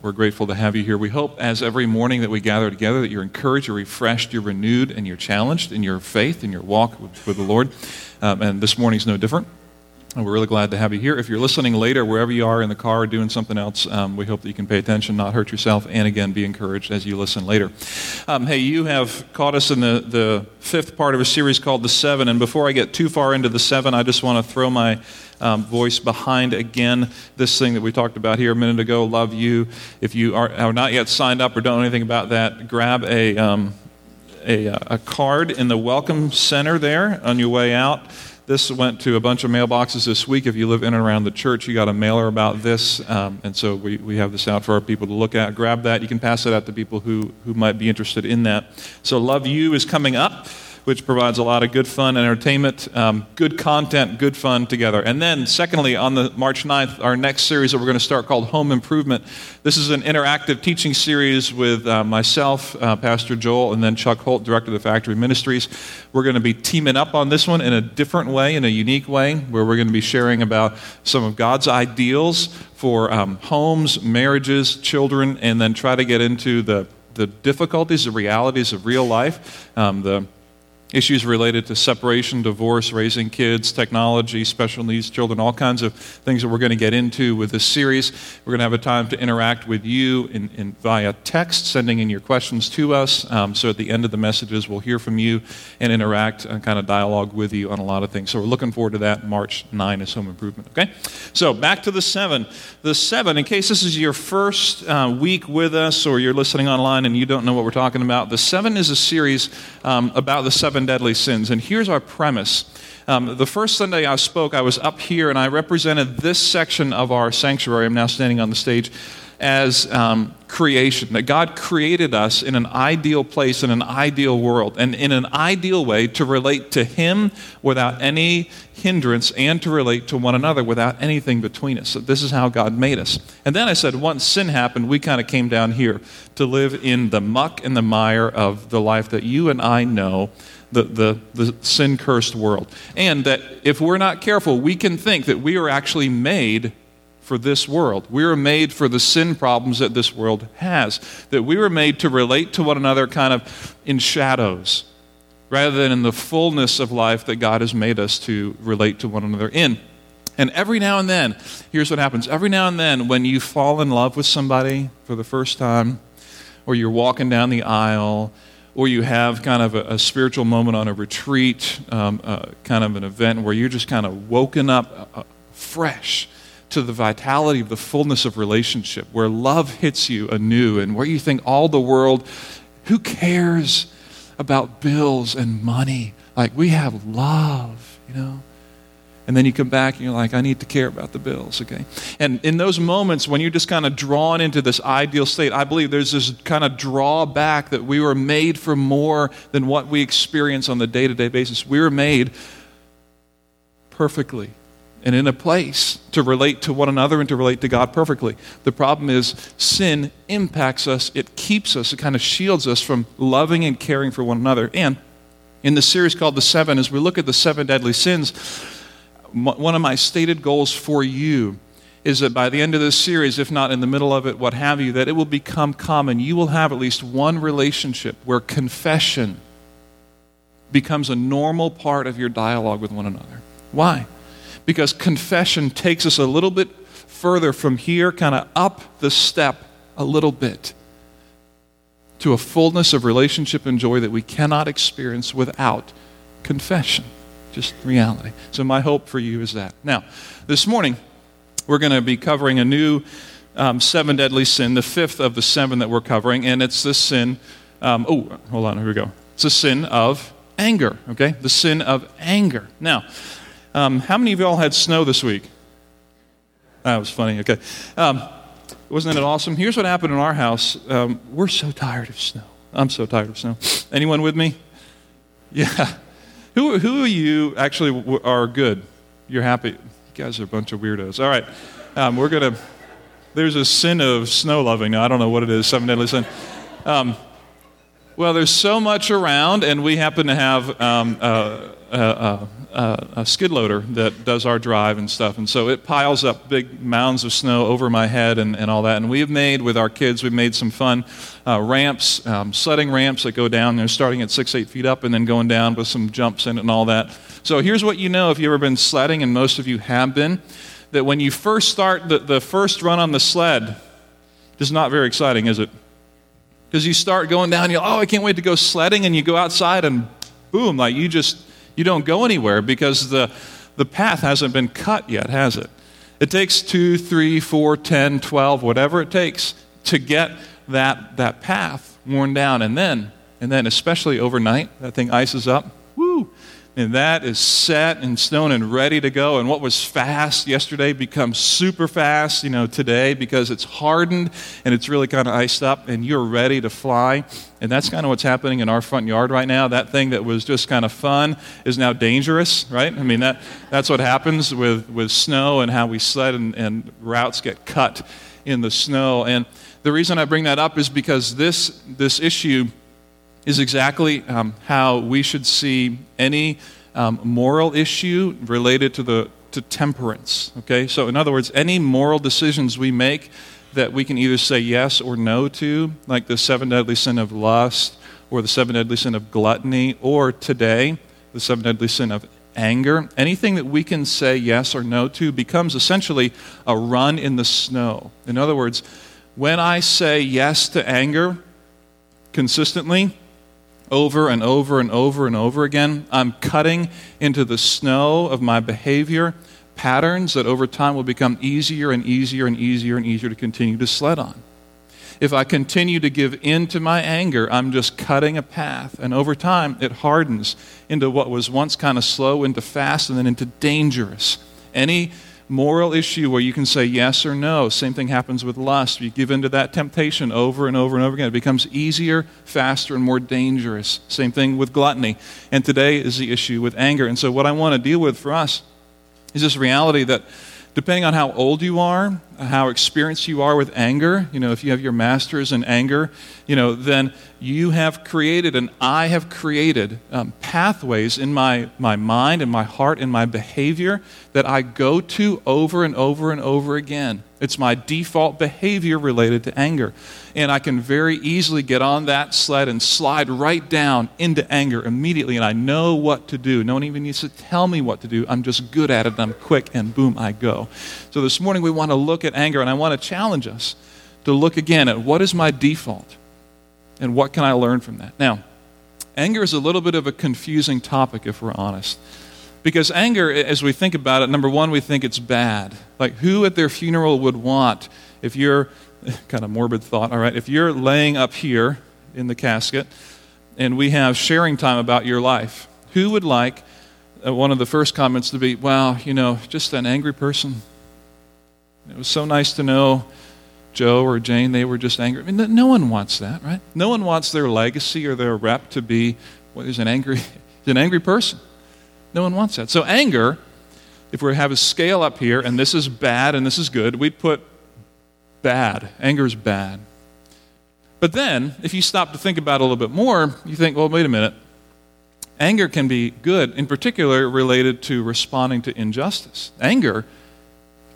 We're grateful to have you here. We hope, as every morning that we gather together, that you're encouraged, you're refreshed, you're renewed, and you're challenged in your faith, in your walk with, with the Lord. Um, and this morning's no different. And we're really glad to have you here. If you're listening later, wherever you are in the car or doing something else, um, we hope that you can pay attention, not hurt yourself, and again, be encouraged as you listen later. Um, hey, you have caught us in the, the fifth part of a series called The Seven. And before I get too far into the seven, I just want to throw my um, voice behind again this thing that we talked about here a minute ago love you if you are, are not yet signed up or don't know anything about that grab a, um, a, a card in the welcome center there on your way out this went to a bunch of mailboxes this week. If you live in and around the church, you got a mailer about this. Um, and so we, we have this out for our people to look at. Grab that. You can pass it out to people who, who might be interested in that. So, Love You is coming up which provides a lot of good fun and entertainment, um, good content, good fun together. And then, secondly, on the March 9th, our next series that we're going to start called Home Improvement. This is an interactive teaching series with uh, myself, uh, Pastor Joel, and then Chuck Holt, director of the Factory Ministries. We're going to be teaming up on this one in a different way, in a unique way, where we're going to be sharing about some of God's ideals for um, homes, marriages, children, and then try to get into the the difficulties, the realities of real life, um, the issues related to separation, divorce, raising kids, technology, special needs children, all kinds of things that we're going to get into with this series. We're going to have a time to interact with you in, in via text, sending in your questions to us. Um, so at the end of the messages, we'll hear from you and interact and kind of dialogue with you on a lot of things. So we're looking forward to that. March 9 is home improvement. Okay? So back to the seven. The seven, in case this is your first uh, week with us or you're listening online and you don't know what we're talking about, the seven is a series um, about the seven seven deadly sins. And here's our premise. Um, the first Sunday I spoke, I was up here and I represented this section of our sanctuary. I'm now standing on the stage as um, creation, that God created us in an ideal place, in an ideal world, and in an ideal way to relate to Him without any hindrance and to relate to one another without anything between us. So this is how God made us. And then I said, once sin happened, we kind of came down here to live in the muck and the mire of the life that you and I know the, the, the sin cursed world. And that if we're not careful, we can think that we are actually made for this world. We are made for the sin problems that this world has. That we were made to relate to one another kind of in shadows rather than in the fullness of life that God has made us to relate to one another in. And every now and then, here's what happens every now and then, when you fall in love with somebody for the first time, or you're walking down the aisle, or you have kind of a, a spiritual moment on a retreat, um, uh, kind of an event where you're just kind of woken up uh, fresh to the vitality of the fullness of relationship, where love hits you anew, and where you think all the world, who cares about bills and money? Like, we have love, you know? And then you come back and you're like, I need to care about the bills, okay? And in those moments when you're just kind of drawn into this ideal state, I believe there's this kind of drawback that we were made for more than what we experience on the day to day basis. We were made perfectly and in a place to relate to one another and to relate to God perfectly. The problem is sin impacts us, it keeps us, it kind of shields us from loving and caring for one another. And in the series called The Seven, as we look at the seven deadly sins, one of my stated goals for you is that by the end of this series, if not in the middle of it, what have you, that it will become common. You will have at least one relationship where confession becomes a normal part of your dialogue with one another. Why? Because confession takes us a little bit further from here, kind of up the step a little bit to a fullness of relationship and joy that we cannot experience without confession just reality. So, my hope for you is that. Now, this morning, we're going to be covering a new um, seven deadly sin, the fifth of the seven that we're covering, and it's the sin. Um, oh, hold on, here we go. It's the sin of anger, okay? The sin of anger. Now, um, how many of y'all had snow this week? That was funny, okay. Um, wasn't it awesome? Here's what happened in our house. Um, we're so tired of snow. I'm so tired of snow. Anyone with me? Yeah. Who, who of you actually are good? You're happy? You guys are a bunch of weirdos. All right. Um, we're going to, there's a sin of snow loving. Now, I don't know what it is, seven deadly sin. Um, Well, there's so much around, and we happen to have um, a, a, a, a, skid loader that does our drive and stuff. And so it piles up big mounds of snow over my head and, and all that. And we've made, with our kids, we've made some fun uh, ramps, um, sledding ramps that go down. They're starting at six, eight feet up and then going down with some jumps in it and all that. So here's what you know if you've ever been sledding, and most of you have been, that when you first start the, the first run on the sled, it's not very exciting, is it? Because you start going down, you oh, I can't wait to go sledding, and you go outside and boom, like you just you don't go anywhere because the the path hasn't been cut yet, has it? It takes two, three, four, ten, twelve, whatever it takes to get that that path worn down, and then and then especially overnight, that thing ices up. Woo! And that is set in stone and ready to go. And what was fast yesterday becomes super fast, you know, today because it's hardened and it's really kind of iced up and you're ready to fly. And that's kind of what's happening in our front yard right now. That thing that was just kind of fun is now dangerous, right? I mean, that, that's what happens with, with snow and how we sled and, and routes get cut in the snow. And the reason I bring that up is because this, this issue is exactly um, how we should see any um, moral issue related to, the, to temperance. Okay? So, in other words, any moral decisions we make that we can either say yes or no to, like the seven deadly sin of lust, or the seven deadly sin of gluttony, or today, the seven deadly sin of anger, anything that we can say yes or no to becomes essentially a run in the snow. In other words, when I say yes to anger consistently, over and over and over and over again. I'm cutting into the snow of my behavior patterns that over time will become easier and easier and easier and easier to continue to sled on. If I continue to give in to my anger, I'm just cutting a path. And over time, it hardens into what was once kind of slow, into fast, and then into dangerous. Any moral issue where you can say yes or no. Same thing happens with lust. You give in to that temptation over and over and over again. It becomes easier, faster, and more dangerous. Same thing with gluttony. And today is the issue with anger. And so, what I want to deal with for us is this reality that depending on how old you are, how experienced you are with anger, you know, if you have your master's in anger, you know, then you have created and I have created um, pathways in my, my mind and my heart and my behavior that I go to over and over and over again. It's my default behavior related to anger. And I can very easily get on that sled and slide right down into anger immediately. And I know what to do. No one even needs to tell me what to do. I'm just good at it. I'm quick, and boom, I go. So this morning we want to look at anger, and I want to challenge us to look again at what is my default and what can I learn from that. Now, anger is a little bit of a confusing topic if we're honest. Because anger, as we think about it, number one, we think it's bad. Like, who at their funeral would want, if you're, kind of morbid thought, all right, if you're laying up here in the casket and we have sharing time about your life, who would like uh, one of the first comments to be, wow, you know, just an angry person? It was so nice to know Joe or Jane, they were just angry. I mean, no one wants that, right? No one wants their legacy or their rep to be, well, he's an angry, an angry person. No one wants that. So, anger, if we have a scale up here, and this is bad and this is good, we'd put bad. Anger is bad. But then, if you stop to think about it a little bit more, you think, well, wait a minute. Anger can be good, in particular related to responding to injustice. Anger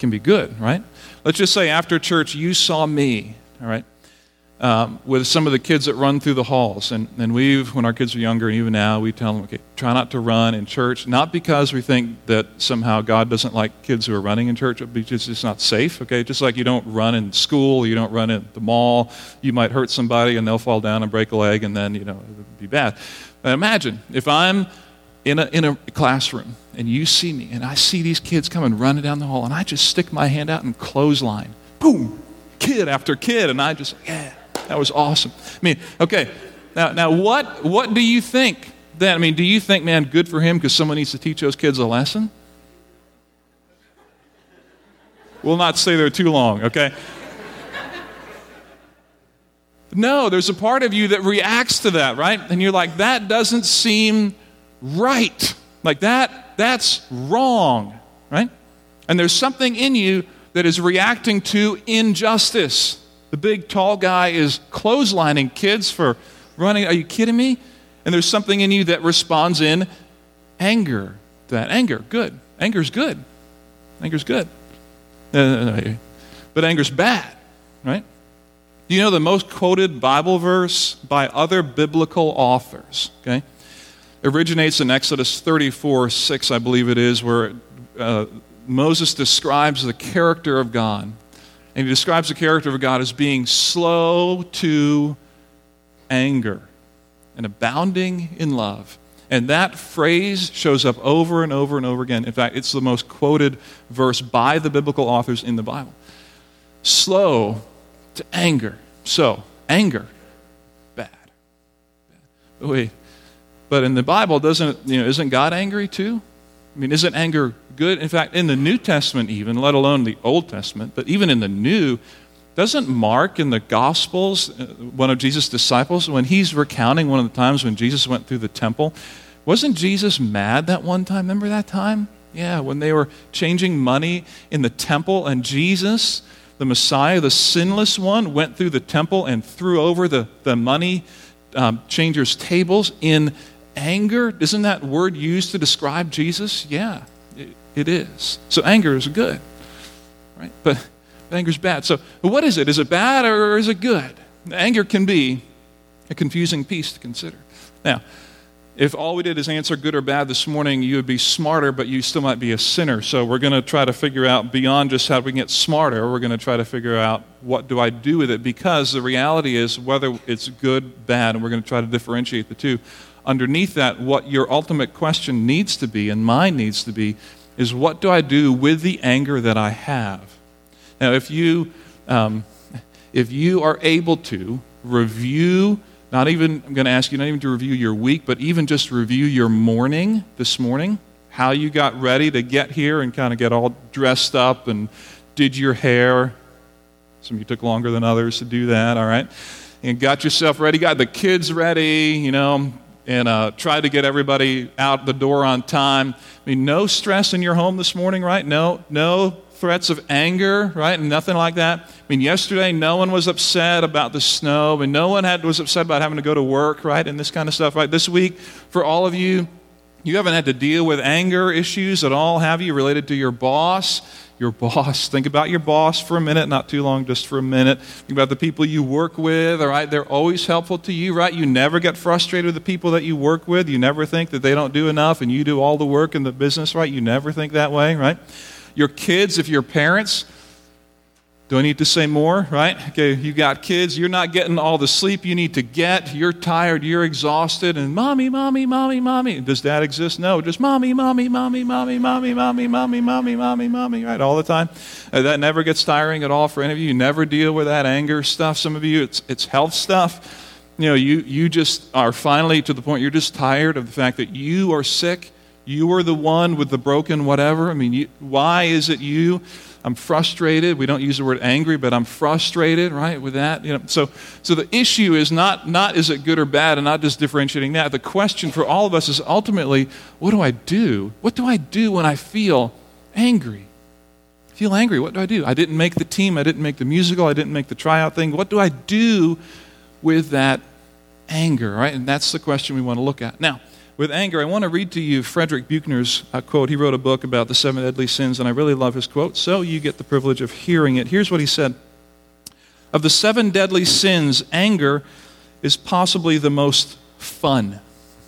can be good, right? Let's just say after church you saw me, all right, um, with some of the kids that run through the halls. And, and we've, when our kids are younger, and even now, we tell them, okay, try not to run in church, not because we think that somehow God doesn't like kids who are running in church, but because it's not safe, okay? Just like you don't run in school, you don't run in the mall, you might hurt somebody and they'll fall down and break a leg, and then, you know, it would be bad. But imagine if I'm in a, in a classroom and you see me and I see these kids coming running down the hall and I just stick my hand out and clothesline. Boom! Kid after kid. And I just, yeah, that was awesome. I mean, okay, now, now what, what do you think then? I mean, do you think, man, good for him because someone needs to teach those kids a lesson? We'll not stay there too long, okay? No, there's a part of you that reacts to that, right? And you're like, that doesn't seem right. Like that, that's wrong, right? And there's something in you that is reacting to injustice. The big tall guy is clotheslining kids for running. Are you kidding me? And there's something in you that responds in anger. To that anger, good. Anger's good. Anger's good. Uh, but anger's bad, right? Do you know the most quoted Bible verse by other biblical authors? Okay, originates in Exodus 34 6, I believe it is, where uh, Moses describes the character of God. And he describes the character of God as being slow to anger and abounding in love. And that phrase shows up over and over and over again. In fact, it's the most quoted verse by the biblical authors in the Bible. Slow to anger. So, anger, bad. bad. Wait, but in the Bible, doesn't you know? Isn't God angry too? I mean, isn't anger good? In fact, in the New Testament, even let alone the Old Testament, but even in the New, doesn't Mark in the Gospels, uh, one of Jesus' disciples, when he's recounting one of the times when Jesus went through the temple, wasn't Jesus mad that one time? Remember that time? Yeah, when they were changing money in the temple, and Jesus the Messiah, the sinless one, went through the temple and threw over the, the money um, changers' tables in anger. Isn't that word used to describe Jesus? Yeah, it, it is. So anger is good, right? But anger is bad. So what is it? Is it bad or is it good? Anger can be a confusing piece to consider. Now, if all we did is answer good or bad this morning, you would be smarter, but you still might be a sinner. So we're going to try to figure out beyond just how we can get smarter, we're going to try to figure out what do I do with it because the reality is whether it's good, bad, and we're going to try to differentiate the two. Underneath that, what your ultimate question needs to be, and mine needs to be, is what do I do with the anger that I have? Now, if you, um, if you are able to review not even, I'm going to ask you not even to review your week, but even just review your morning this morning, how you got ready to get here and kind of get all dressed up and did your hair. Some of you took longer than others to do that, all right? And got yourself ready, got the kids ready, you know, and uh, tried to get everybody out the door on time. I mean, no stress in your home this morning, right? No, no threats of anger, right? Nothing like that. I mean, yesterday no one was upset about the snow, and no one had, was upset about having to go to work, right? And this kind of stuff, right? This week, for all of you, you haven't had to deal with anger issues at all, have you, related to your boss? Your boss. Think about your boss for a minute, not too long, just for a minute. Think about the people you work with, all right? They're always helpful to you, right? You never get frustrated with the people that you work with. You never think that they don't do enough and you do all the work in the business, right? You never think that way, right? Your kids, if you're parents, do I need to say more, right? Okay, you got kids, you're not getting all the sleep you need to get, you're tired, you're exhausted, and mommy, mommy, mommy, mommy. Does dad exist? No, just mommy, mommy, mommy, mommy, mommy, mommy, mommy, mommy, mommy, mommy, right, all the time. Uh, that never gets tiring at all for any of you. You never deal with that anger stuff. Some of you, it's, it's health stuff. You know, you, you just are finally to the point you're just tired of the fact that you are sick you are the one with the broken whatever. I mean, you, why is it you? I'm frustrated. We don't use the word angry, but I'm frustrated, right, with that. You know, so, so the issue is not, not is it good or bad and not just differentiating that. The question for all of us is ultimately, what do I do? What do I do when I feel angry? I feel angry. What do I do? I didn't make the team. I didn't make the musical. I didn't make the tryout thing. What do I do with that anger, right? And that's the question we want to look at. Now, with anger. I want to read to you Frederick Buechner's uh, quote. He wrote a book about the seven deadly sins, and I really love his quote, so you get the privilege of hearing it. Here's what he said Of the seven deadly sins, anger is possibly the most fun.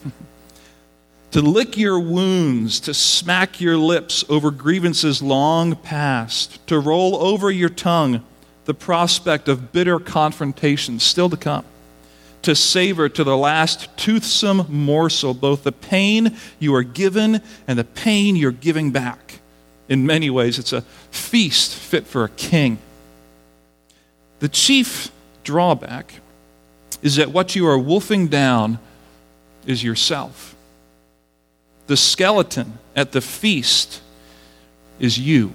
to lick your wounds, to smack your lips over grievances long past, to roll over your tongue the prospect of bitter confrontation still to come to savor to the last toothsome morsel both the pain you are given and the pain you're giving back. In many ways, it's a feast fit for a king. The chief drawback is that what you are wolfing down is yourself. The skeleton at the feast is you.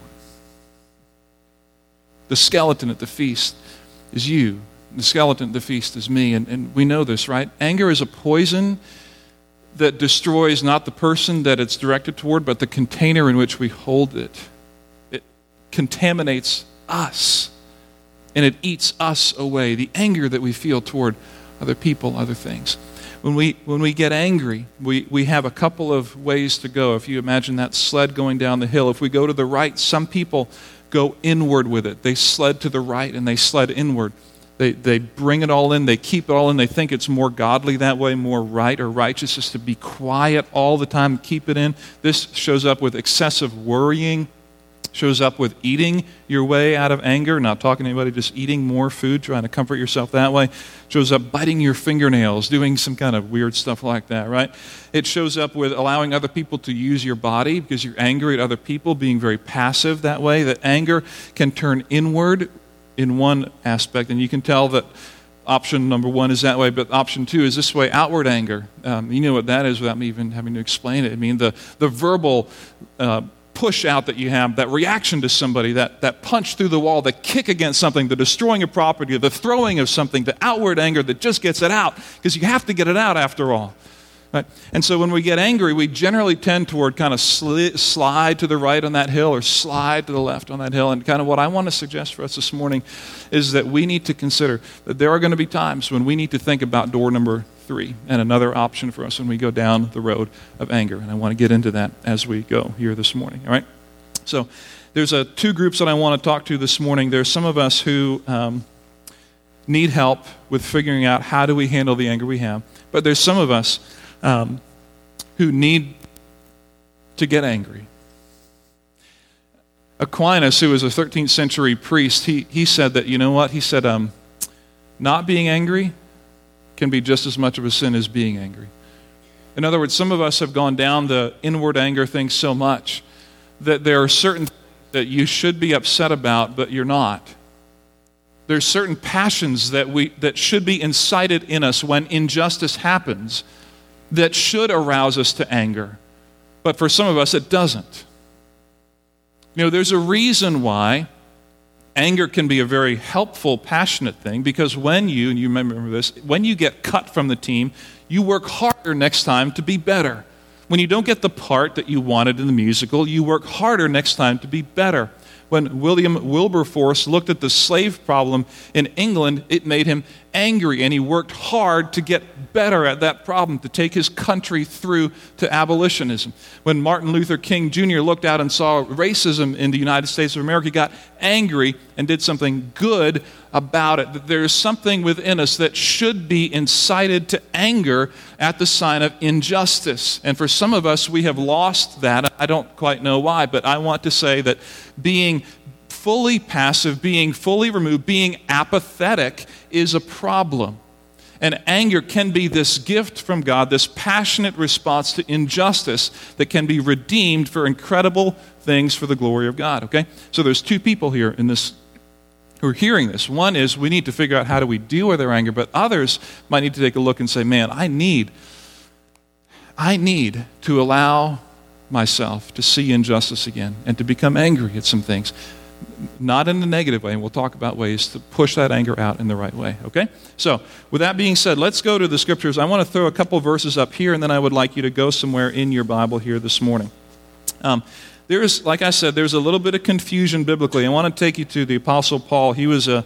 The skeleton at the feast is you the skeleton of the feast is me. And, and we know this, right? Anger is a poison that destroys not the person that it's directed toward, but the container in which we hold it. It contaminates us and it eats us away. The anger that we feel toward other people, other things. When we, when we get angry, we, we have a couple of ways to go. If you imagine that sled going down the hill, if we go to the right, some people go inward with it. They sled to the right and they sled inward. They, they bring it all in, they keep it all in, they think it's more godly that way, more right or righteous is to be quiet all the time, keep it in. This shows up with excessive worrying, shows up with eating your way out of anger, not talking to anybody, just eating more food, trying to comfort yourself that way. Shows up biting your fingernails, doing some kind of weird stuff like that, right? It shows up with allowing other people to use your body because you're angry at other people, being very passive that way. That anger can turn inward in one aspect, and you can tell that option number one is that way, but option two is this way outward anger. Um, you know what that is without me even having to explain it. I mean, the, the verbal uh, push out that you have, that reaction to somebody, that, that punch through the wall, the kick against something, the destroying of property, the throwing of something, the outward anger that just gets it out, because you have to get it out after all. Right? And so when we get angry, we generally tend toward kind of sli- slide to the right on that hill or slide to the left on that hill. And kind of what I want to suggest for us this morning is that we need to consider that there are going to be times when we need to think about door number three and another option for us when we go down the road of anger. And I want to get into that as we go here this morning. All right? So there's a, two groups that I want to talk to this morning. There's some of us who um, need help with figuring out how do we handle the anger we have. But there's some of us um, who need to get angry. Aquinas, who was a 13th century priest, he, he said that, you know what? He said, um, not being angry can be just as much of a sin as being angry. In other words, some of us have gone down the inward anger thing so much that there are certain things that you should be upset about, but you're not. There's certain passions that, we, that should be incited in us when injustice happens that should arouse us to anger. But for some of us, it doesn't. You know, there's a reason why anger can be a very helpful, passionate thing because when you, and you remember this, when you get cut from the team, you work harder next time to be better. When you don't get the part that you wanted in the musical, you work harder next time to be better when William Wilberforce looked at the slave problem in England, it made him angry, and he worked hard to get better at that problem, to take his country through to abolitionism. When Martin Luther King Jr. looked out and saw racism in the United States of America, he got angry and did something good about it. That there is something within us that should be incited to anger at the sign of injustice. And for some of us, we have lost that. I don't quite know why, but I want to say that being fully passive, being fully removed, being apathetic is a problem. And anger can be this gift from God, this passionate response to injustice that can be redeemed for incredible things for the glory of God. Okay? So there's two people here in this who are hearing this. One is we need to figure out how do we deal with our anger, but others might need to take a look and say, man, I need, I need to allow myself to see injustice again and to become angry at some things. Not in a negative way, and we'll talk about ways to push that anger out in the right way, okay? So, with that being said, let's go to the scriptures. I want to throw a couple verses up here, and then I would like you to go somewhere in your Bible here this morning. Um, there's, like I said, there's a little bit of confusion biblically. I want to take you to the Apostle Paul. He was a,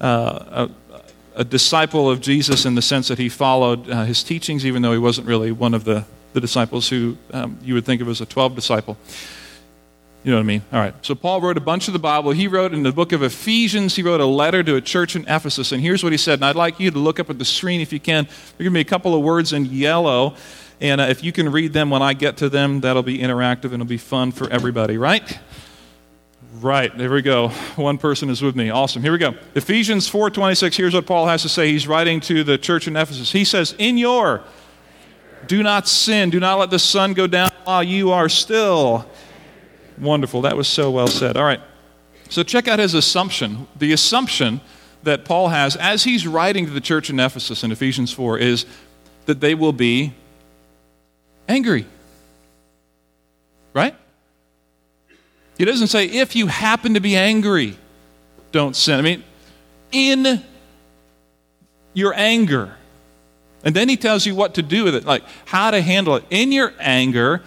uh, a, a, disciple of Jesus in the sense that he followed uh, his teachings, even though he wasn't really one of the, the disciples who um, you would think of as a 12 disciple. You know what I mean? All right. So Paul wrote a bunch of the Bible. He wrote in the book of Ephesians, he wrote a letter to a church in Ephesus. And here's what he said. And I'd like you to look up at the screen if you can. There's going to be a couple of words in yellow. And uh, if you can read them when I get to them, that'll be interactive and it'll be fun for everybody, right? Right, there we go. One person is with me. Awesome. Here we go. Ephesians 4:26. Here's what Paul has to say. He's writing to the church in Ephesus. He says, "In your do not sin. Do not let the sun go down while you are still." Wonderful. That was so well said. All right. So check out his assumption. The assumption that Paul has as he's writing to the church in Ephesus in Ephesians 4 is that they will be angry. Right? He doesn't say, if you happen to be angry, don't sin. I mean, in your anger. And then he tells you what to do with it, like how to handle it. In your anger,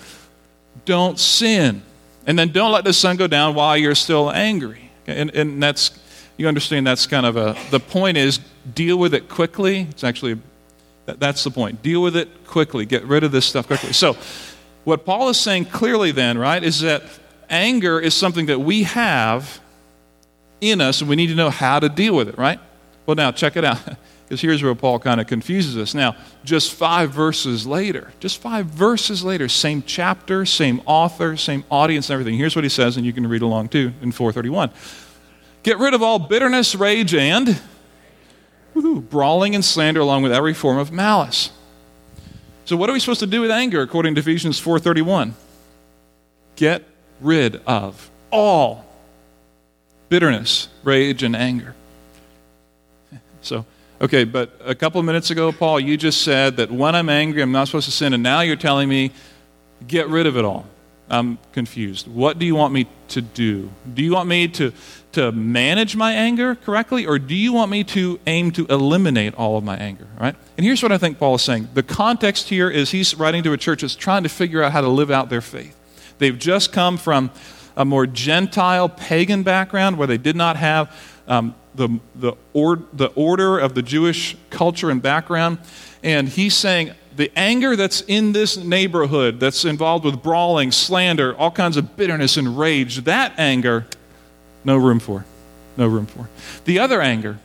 don't sin. And then don't let the sun go down while you're still angry. And, and that's, you understand that's kind of a, the point is deal with it quickly. It's actually That's the point. Deal with it quickly. Get rid of this stuff quickly. So, what Paul is saying clearly then, right, is that anger is something that we have in us and we need to know how to deal with it, right? Well, now check it out. Because here's where Paul kind of confuses us. Now, just five verses later, just five verses later, same chapter, same author, same audience, and everything. Here's what he says, and you can read along too in 431. Get rid of all bitterness, rage, and brawling and slander, along with every form of malice. So, what are we supposed to do with anger, according to Ephesians 4:31? Get rid of all bitterness, rage, and anger. So, okay, but a couple of minutes ago, Paul, you just said that when I'm angry, I'm not supposed to sin, and now you're telling me get rid of it all. I'm confused. What do you want me to do? Do you want me to, to manage my anger correctly, or do you want me to aim to eliminate all of my anger? Right? And here's what I think Paul is saying. The context here is he's writing to a church that's trying to figure out how to live out their faith. They've just come from a more Gentile, pagan background where they did not have um, the, the, or, the order of the Jewish culture and background. And he's saying, the anger that's in this neighborhood that's involved with brawling, slander, all kinds of bitterness and rage, that anger, no room for. No room for. The other anger,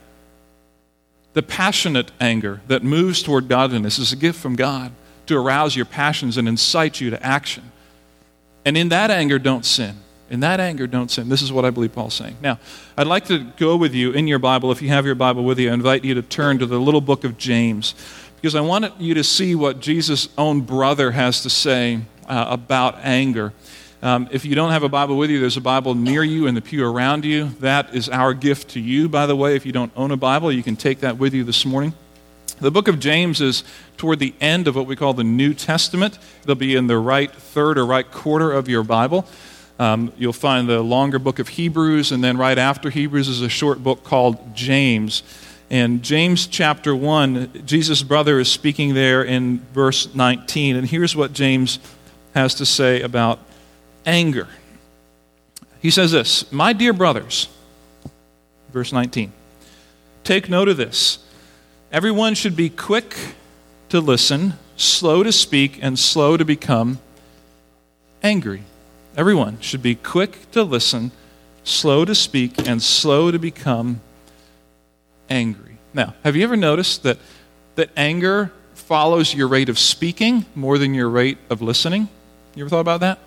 the passionate anger that moves toward godliness, is a gift from God to arouse your passions and incite you to action. And in that anger, don't sin. In that anger, don't sin. This is what I believe Paul's saying. Now, I'd like to go with you in your Bible, if you have your Bible with you, I invite you to turn to the little book of James because I want you to see what Jesus' own brother has to say uh, about anger. Um, if you don't have a Bible with you, there's a Bible near you in the pew around you. That is our gift to you, by the way. If you don't own a Bible, you can take that with you this morning. The book of James is toward the end of what we call the New Testament. It'll be in the right third or right quarter of your Bible. Um, you'll find the longer book of Hebrews, and then right after Hebrews is a short book called James. And James chapter 1, Jesus' brother is speaking there in verse 19. And here's what James has to say about anger. He says this My dear brothers, verse 19, take note of this. Everyone should be quick to listen, slow to speak, and slow to become angry. Everyone should be quick to listen, slow to speak, and slow to become angry. Now, have you ever noticed that, that anger follows your rate of speaking more than your rate of listening? You ever thought about that?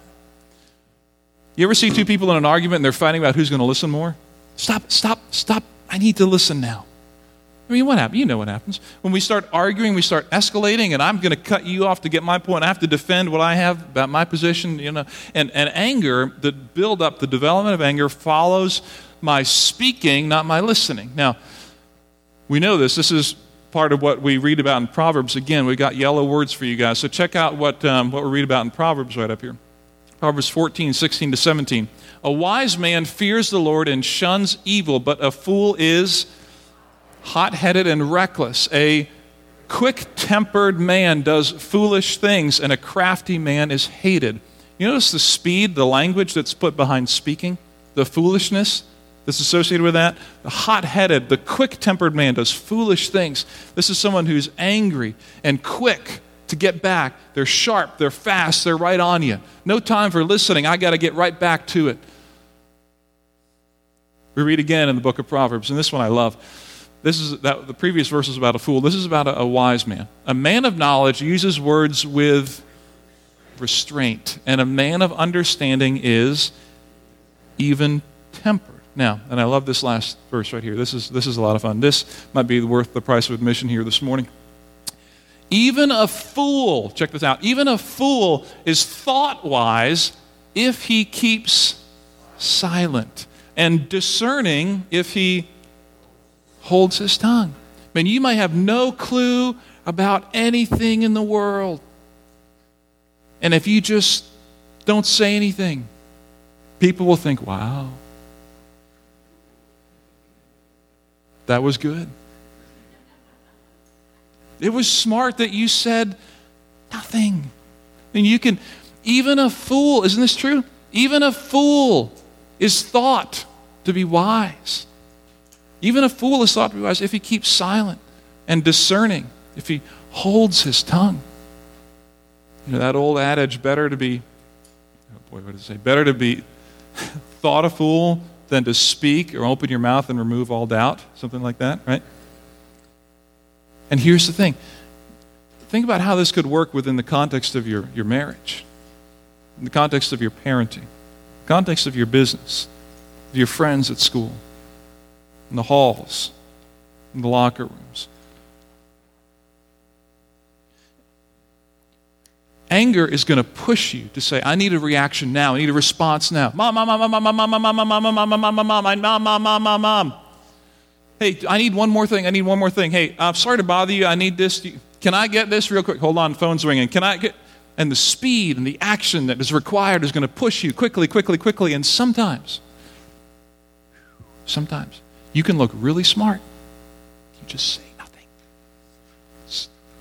You ever see two people in an argument and they're fighting about who's going to listen more? Stop, stop, stop. I need to listen now. I mean, what happens? You know what happens. When we start arguing, we start escalating, and I'm going to cut you off to get my point. I have to defend what I have about my position, you know. And, and anger, the build up, the development of anger follows my speaking, not my listening. Now, we know this. This is part of what we read about in Proverbs. Again, we got yellow words for you guys. So check out what, um, what we read about in Proverbs right up here. Proverbs 14, 16 to 17. A wise man fears the Lord and shuns evil, but a fool is hot headed and reckless. A quick tempered man does foolish things, and a crafty man is hated. You notice the speed, the language that's put behind speaking, the foolishness? that's associated with that. The hot headed, the quick tempered man does foolish things. This is someone who's angry and quick to get back. They're sharp, they're fast, they're right on you. No time for listening. I got to get right back to it. We read again in the book of Proverbs, and this one I love. This is that, the previous verse is about a fool. This is about a, a wise man. A man of knowledge uses words with restraint, and a man of understanding is even tempered. Now, and I love this last verse right here. This is, this is a lot of fun. This might be worth the price of admission here this morning. Even a fool, check this out, even a fool is thought wise if he keeps silent, and discerning if he holds his tongue. I mean, you might have no clue about anything in the world. And if you just don't say anything, people will think, wow, That was good. It was smart that you said nothing. And you can, even a fool, isn't this true? Even a fool is thought to be wise. Even a fool is thought to be wise if he keeps silent and discerning if he holds his tongue. You know, that old adage, better to be, oh boy, what does it say? Better to be thought a fool than to speak or open your mouth and remove all doubt, something like that, right? And here's the thing think about how this could work within the context of your, your marriage, in the context of your parenting, context of your business, of your friends at school, in the halls, in the locker rooms. Anger is going to push you to say, I need a reaction now. I need a response now. Mom, mom, mom, mom, mom, mom, mom, mom, mom, mom, mom, mom, mom, mom, mom, mom, mom, mom, mom. Hey, I need one more thing. I need one more thing. Hey, I'm sorry to bother you. I need this. Can I get this real quick? Hold on, phone's ringing. Can I get. And the speed and the action that is required is going to push you quickly, quickly, quickly. And sometimes, sometimes, you can look really smart. You just say nothing.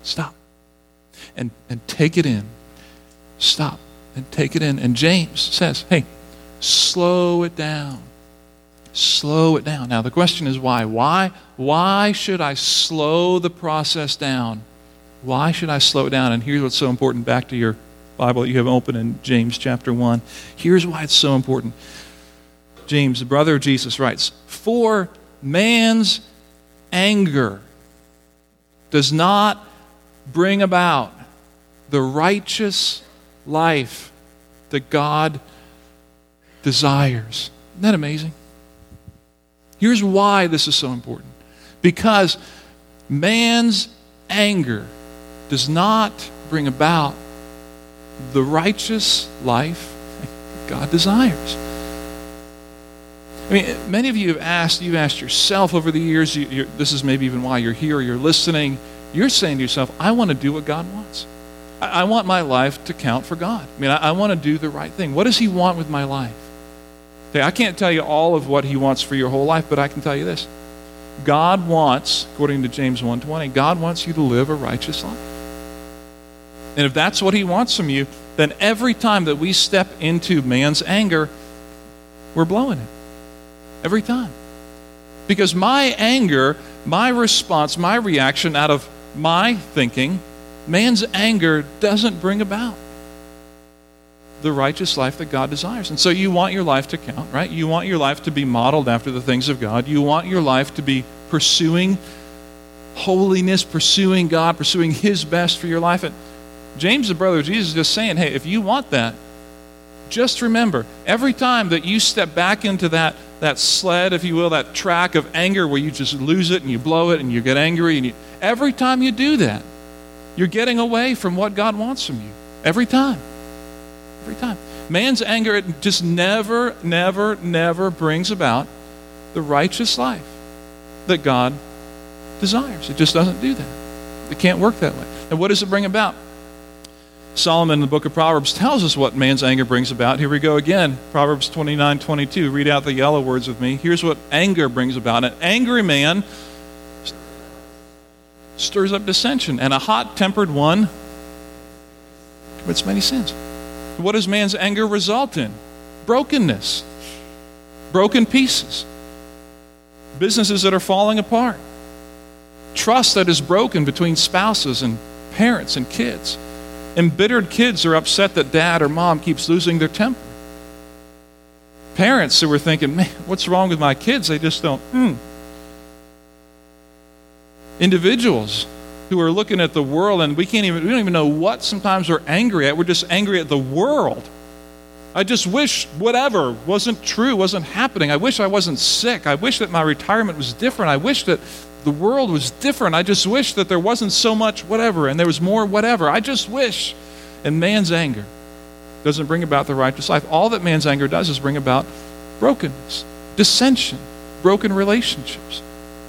Stop. And, and take it in. Stop and take it in. And James says, hey, slow it down. Slow it down. Now, the question is why? Why, why should I slow the process down? Why should I slow it down? And here's what's so important back to your Bible that you have open in James chapter 1. Here's why it's so important. James, the brother of Jesus, writes For man's anger does not bring about the righteous life that God desires. Isn't that amazing? Here's why this is so important because man's anger does not bring about the righteous life God desires. I mean, many of you have asked, you've asked yourself over the years, you, this is maybe even why you're here, you're listening. You're saying to yourself, I want to do what God wants. I, I want my life to count for God. I mean, I, I want to do the right thing. What does He want with my life? Okay, I can't tell you all of what He wants for your whole life, but I can tell you this. God wants, according to James 1:20, God wants you to live a righteous life. And if that's what he wants from you, then every time that we step into man's anger, we're blowing it. Every time. Because my anger, my response, my reaction out of my thinking, man's anger doesn't bring about the righteous life that God desires. And so you want your life to count, right? You want your life to be modeled after the things of God. You want your life to be pursuing holiness, pursuing God, pursuing His best for your life. And James, the brother of Jesus, is just saying, hey, if you want that, just remember every time that you step back into that, that sled, if you will, that track of anger where you just lose it and you blow it and you get angry, and you, every time you do that, you're getting away from what God wants from you. Every time. Every time. Man's anger it just never, never, never brings about the righteous life that God desires. It just doesn't do that. It can't work that way. And what does it bring about? Solomon in the book of Proverbs tells us what man's anger brings about. Here we go again. Proverbs 29 22. Read out the yellow words with me. Here's what anger brings about. An angry man stirs up dissension, and a hot tempered one commits many sins. What does man's anger result in? Brokenness, broken pieces, businesses that are falling apart, trust that is broken between spouses and parents and kids Embittered kids are upset that dad or mom keeps losing their temper. Parents who are thinking, man, what's wrong with my kids? They just don't, hmm. Individuals who are looking at the world and we can't even, we don't even know what sometimes we're angry at. We're just angry at the world. I just wish whatever wasn't true, wasn't happening. I wish I wasn't sick. I wish that my retirement was different. I wish that the world was different. I just wish that there wasn't so much whatever and there was more whatever. I just wish. And man's anger doesn't bring about the righteous life. All that man's anger does is bring about brokenness, dissension, broken relationships,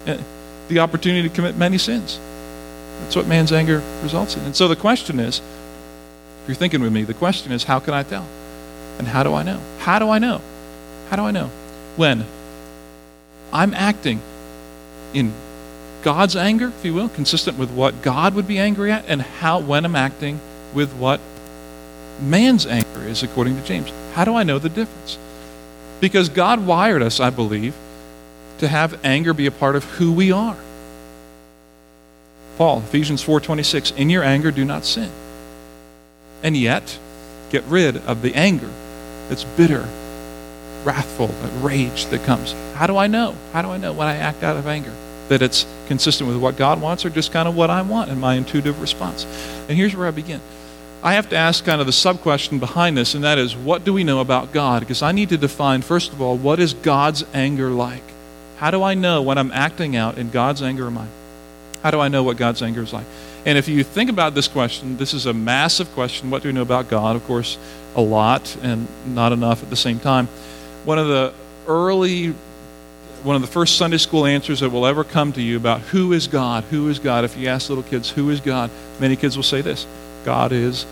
and the opportunity to commit many sins. That's what man's anger results in. And so the question is if you're thinking with me, the question is how can I tell? And how do I know? How do I know? How do I know? When I'm acting in God's anger, if you will, consistent with what God would be angry at, and how when I'm acting with what man's anger is, according to James. How do I know the difference? Because God wired us, I believe, to have anger be a part of who we are. Paul, Ephesians 4:26, "In your anger do not sin." And yet, get rid of the anger that's bitter, wrathful, that rage that comes. How do I know? How do I know when I act out of anger that it's consistent with what God wants or just kind of what I want in my intuitive response? And here's where I begin. I have to ask kind of the sub question behind this, and that is, what do we know about God? Because I need to define, first of all, what is God's anger like? How do I know when I'm acting out in God's anger or mine? How do I know what God's anger is like? And if you think about this question, this is a massive question. What do we know about God? Of course, a lot and not enough at the same time. One of the early, one of the first Sunday school answers that will ever come to you about who is God, who is God, if you ask little kids, who is God, many kids will say this God is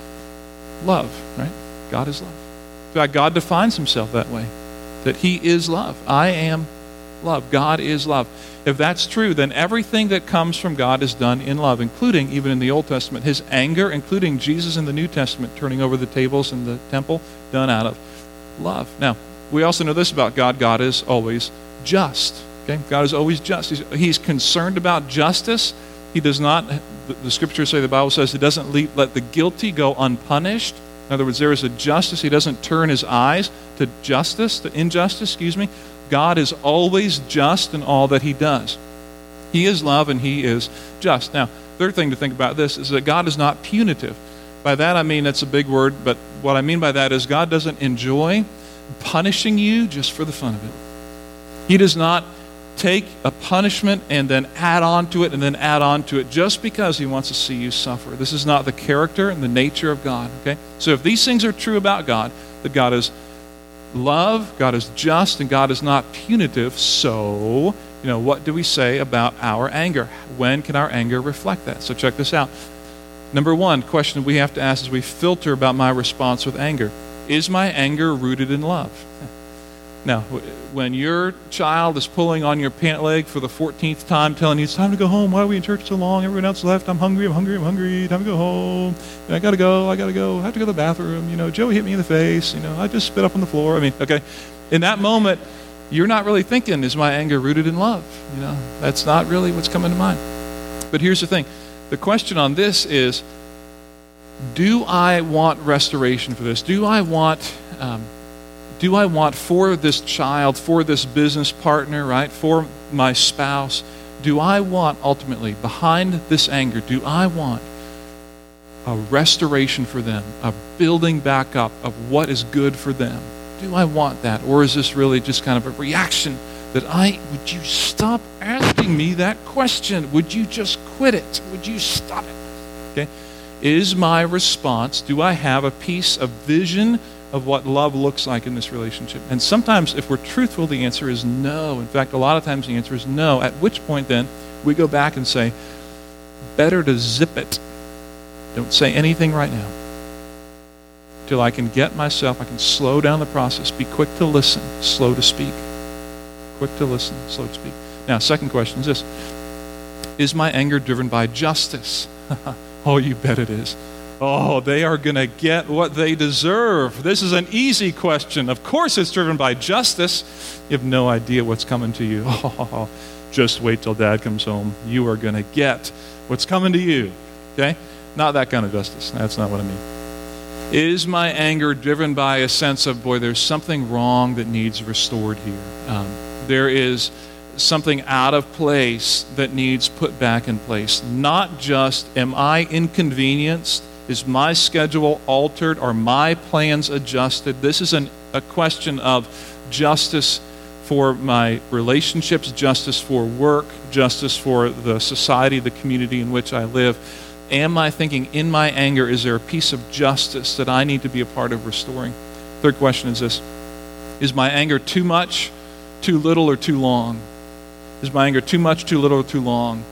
love, right? God is love. In fact, God defines himself that way, that he is love. I am love. God is love. If that's true, then everything that comes from God is done in love, including, even in the Old Testament, his anger, including Jesus in the New Testament turning over the tables in the temple, done out of love. Now, we also know this about God God is always just. Okay? God is always just. He's, he's concerned about justice. He does not, the, the scriptures say, the Bible says, he doesn't leave, let the guilty go unpunished. In other words, there is a justice. He doesn't turn his eyes to justice, to injustice, excuse me. God is always just in all that he does. He is love and he is just. Now, third thing to think about this is that God is not punitive. By that I mean it's a big word, but what I mean by that is God doesn't enjoy punishing you just for the fun of it. He does not take a punishment and then add on to it and then add on to it just because he wants to see you suffer. This is not the character and the nature of God, okay? So if these things are true about God, that God is love, God is just, and God is not punitive. So, you know, what do we say about our anger? When can our anger reflect that? So, check this out. Number one question we have to ask as we filter about my response with anger Is my anger rooted in love? Now, when your child is pulling on your pant leg for the 14th time, telling you it's time to go home, why are we in church so long? Everyone else left. I'm hungry, I'm hungry, I'm hungry. Time to go home. I got to go, I got to go. I have to go to the bathroom. You know, Joey hit me in the face. You know, I just spit up on the floor. I mean, okay. In that moment, you're not really thinking, is my anger rooted in love? You know, that's not really what's coming to mind. But here's the thing the question on this is do I want restoration for this? Do I want. Um, do I want for this child, for this business partner, right, for my spouse, do I want ultimately, behind this anger, do I want a restoration for them, a building back up of what is good for them? Do I want that? Or is this really just kind of a reaction that I, would you stop asking me that question? Would you just quit it? Would you stop it? Okay? Is my response, do I have a piece of vision of what love looks like in this relationship? And sometimes, if we're truthful, the answer is no. In fact, a lot of times the answer is no, at which point then we go back and say, better to zip it. Don't say anything right now. Till I can get myself, I can slow down the process, be quick to listen, slow to speak. Quick to listen, slow to speak. Now, second question is this Is my anger driven by justice? oh, you bet it is. Oh, they are going to get what they deserve. This is an easy question. Of course, it's driven by justice. You have no idea what's coming to you. Oh, just wait till dad comes home. You are going to get what's coming to you. Okay? Not that kind of justice. That's not what I mean. Is my anger driven by a sense of, boy, there's something wrong that needs restored here? Um, there is something out of place that needs put back in place. Not just, am I inconvenienced? Is my schedule altered? Are my plans adjusted? This is an, a question of justice for my relationships, justice for work, justice for the society, the community in which I live. Am I thinking in my anger, is there a piece of justice that I need to be a part of restoring? Third question is this Is my anger too much, too little, or too long? Is my anger too much, too little, or too long?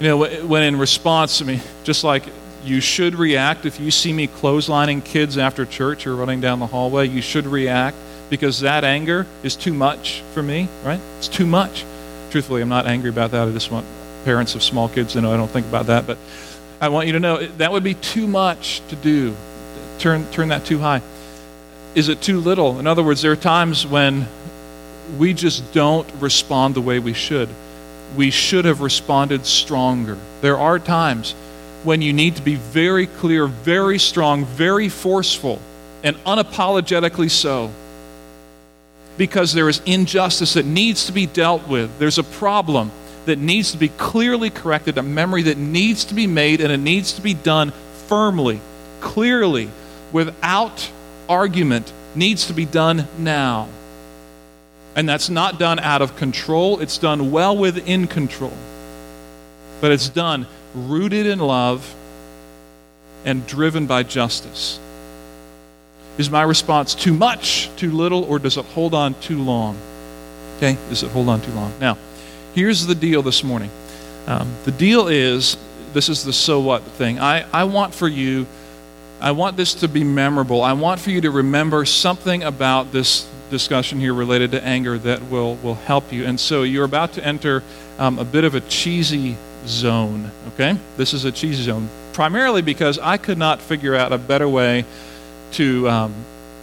You know, when in response, I mean, just like you should react if you see me clotheslining kids after church or running down the hallway. You should react because that anger is too much for me, right? It's too much. Truthfully, I'm not angry about that. I just want parents of small kids to know I don't think about that. But I want you to know that would be too much to do. Turn, turn that too high. Is it too little? In other words, there are times when we just don't respond the way we should. we should have responded stronger. There are times when you need to be very clear, very strong, very forceful, and unapologetically so. Because there is injustice that needs to be dealt with. There's a problem that needs to be clearly corrected, a memory that needs to be made, and it needs to be done firmly, clearly, without argument, needs to be done now. And that's not done out of control, it's done well within control. But it's done rooted in love and driven by justice. Is my response too much, too little, or does it hold on too long? Okay, does it hold on too long? Now, here's the deal this morning. Um, the deal is this is the so what thing. I, I want for you, I want this to be memorable. I want for you to remember something about this discussion here related to anger that will, will help you. And so you're about to enter um, a bit of a cheesy zone, okay? This is a cheesy zone, primarily because I could not figure out a better way to. Um,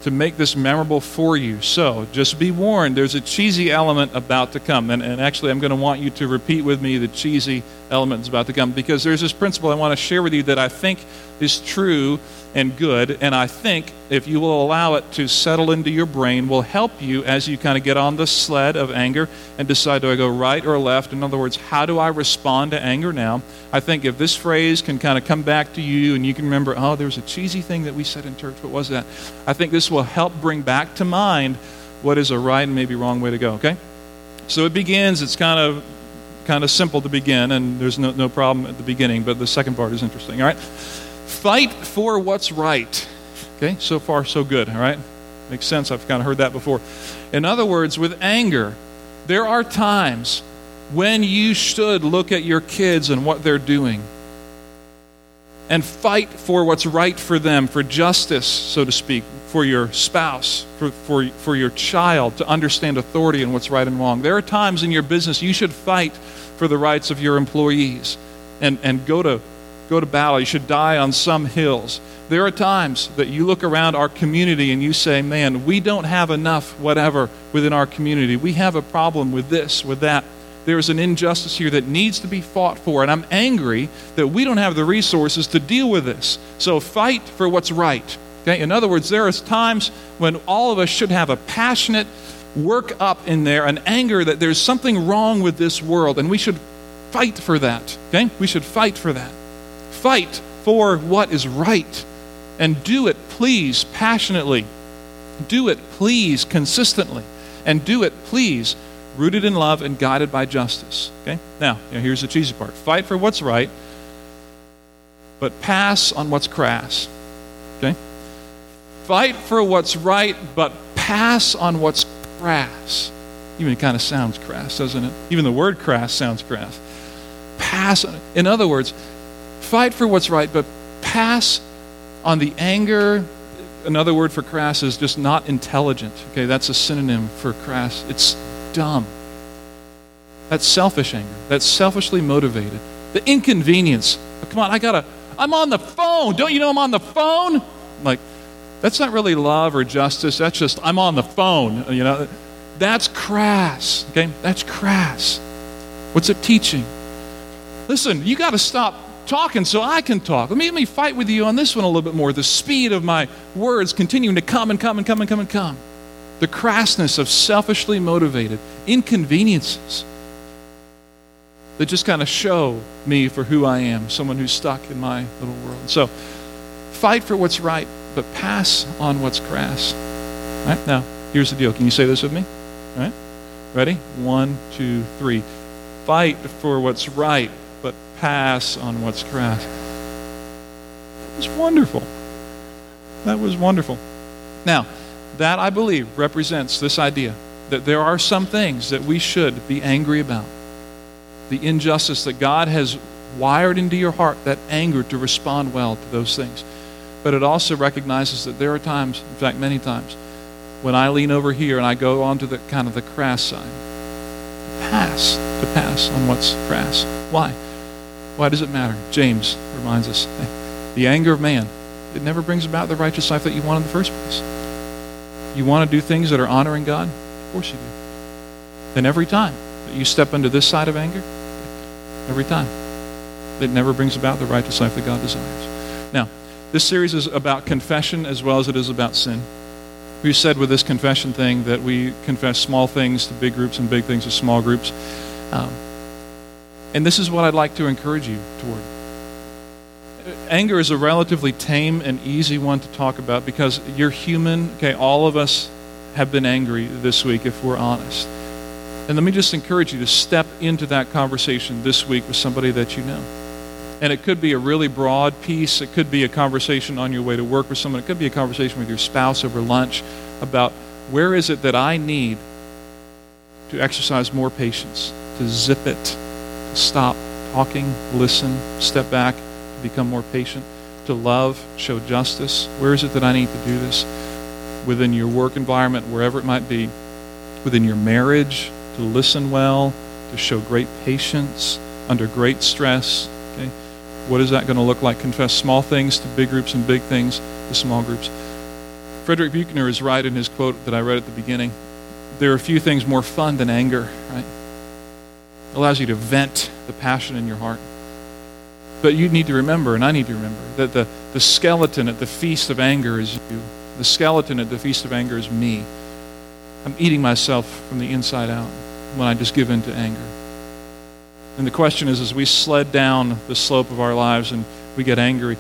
to make this memorable for you. So just be warned, there's a cheesy element about to come. And, and actually, I'm going to want you to repeat with me the cheesy element is about to come because there's this principle I want to share with you that I think is true and good. And I think if you will allow it to settle into your brain, will help you as you kind of get on the sled of anger and decide do I go right or left? In other words, how do I respond to anger now? I think if this phrase can kind of come back to you and you can remember, oh, there was a cheesy thing that we said in church. What was that? I think this will help bring back to mind what is a right and maybe wrong way to go, okay? So it begins, it's kind of kind of simple to begin, and there's no, no problem at the beginning, but the second part is interesting, all right? Fight for what's right. Okay, so far so good, all right? Makes sense. I've kind of heard that before. In other words, with anger, there are times when you should look at your kids and what they're doing and fight for what's right for them, for justice, so to speak, for your spouse, for, for, for your child to understand authority and what's right and wrong. There are times in your business you should fight for the rights of your employees and, and go, to, go to battle. You should die on some hills. There are times that you look around our community and you say, man, we don't have enough whatever within our community. We have a problem with this, with that there's an injustice here that needs to be fought for. And I'm angry that we don't have the resources to deal with this. So fight for what's right. Okay? In other words, there is times when all of us should have a passionate work up in there, an anger that there's something wrong with this world, and we should fight for that. Okay? We should fight for that. Fight for what is right. And do it, please, passionately. Do it, please, consistently. And do it, please, rooted in love and guided by justice. Okay? Now, here's the cheesy part fight for what's right, but pass on what's crass. Okay? Fight for what's right, but pass on what's crass. Even it kind of sounds crass, doesn't it? Even the word crass sounds crass. Pass on, in other words, fight for what's right, but pass on the anger. Another word for crass is just not intelligent. Okay, that's a synonym for crass. It's dumb. That's selfish anger. That's selfishly motivated. The inconvenience. Oh, come on, I gotta, I'm on the phone. Don't you know I'm on the phone? like, that's not really love or justice. That's just, I'm on the phone. You know, that's crass. Okay? That's crass. What's it teaching? Listen, you got to stop talking so I can talk. Let me, let me fight with you on this one a little bit more. The speed of my words continuing to come and come and come and come and come the crassness of selfishly motivated inconveniences that just kind of show me for who I am, someone who's stuck in my little world. So, fight for what's right, but pass on what's crass. All right? Now, here's the deal. Can you say this with me? All right? Ready? One, two, three. Fight for what's right, but pass on what's crass. That was wonderful. That was wonderful. Now, that, I believe, represents this idea that there are some things that we should be angry about. The injustice that God has wired into your heart, that anger to respond well to those things. But it also recognizes that there are times, in fact, many times, when I lean over here and I go onto the kind of the crass side. Pass, to pass on what's crass. Why? Why does it matter? James reminds us the anger of man, it never brings about the righteous life that you want in the first place. You want to do things that are honoring God? Of course you do. And every time that you step into this side of anger, every time. It never brings about the righteous life that God desires. Now, this series is about confession as well as it is about sin. We said with this confession thing that we confess small things to big groups and big things to small groups. Um, and this is what I'd like to encourage you toward. Anger is a relatively tame and easy one to talk about because you're human. Okay, all of us have been angry this week if we're honest. And let me just encourage you to step into that conversation this week with somebody that you know. And it could be a really broad piece. It could be a conversation on your way to work with someone. It could be a conversation with your spouse over lunch about where is it that I need to exercise more patience, to zip it, to stop talking, listen, step back, become more patient, to love, show justice. Where is it that I need to do this? Within your work environment, wherever it might be, within your marriage, to listen well, to show great patience under great stress. Okay? What is that going to look like? Confess small things to big groups and big things to small groups. Frederick Buechner is right in his quote that I read at the beginning. There are few things more fun than anger, right? It allows you to vent the passion in your heart. But you need to remember, and I need to remember, that the, the skeleton at the feast of anger is you. The skeleton at the feast of anger is me. I'm eating myself from the inside out when I just give in to anger. And the question is as we sled down the slope of our lives and we get angry,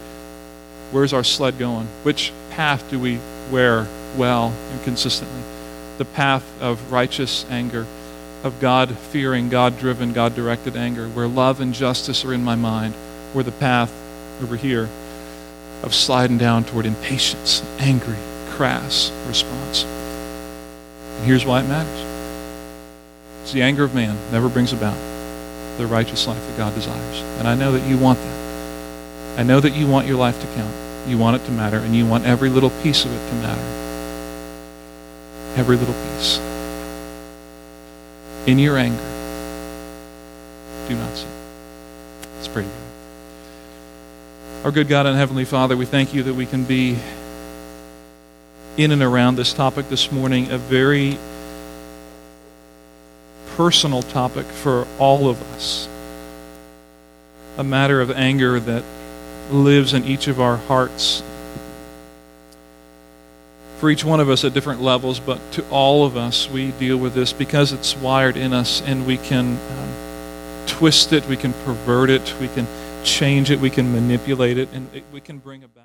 where's our sled going? Which path do we wear well and consistently? The path of righteous anger, of God fearing, God driven, God directed anger, where love and justice are in my mind, or the path over here of sliding down toward impatience, angry, crass response. And here's why it matters. It's the anger of man never brings about the righteous life that God desires. And I know that you want that. I know that you want your life to count. You want it to matter, and you want every little piece of it to matter. Every little piece. In your anger, do not sin. Let's pray. Our good God and Heavenly Father, we thank you that we can be in and around this topic this morning, a very personal topic for all of us. A matter of anger that lives in each of our hearts. For each one of us at different levels, but to all of us, we deal with this because it's wired in us and we can um, twist it, we can pervert it, we can change it, we can manipulate it, and it, we can bring about.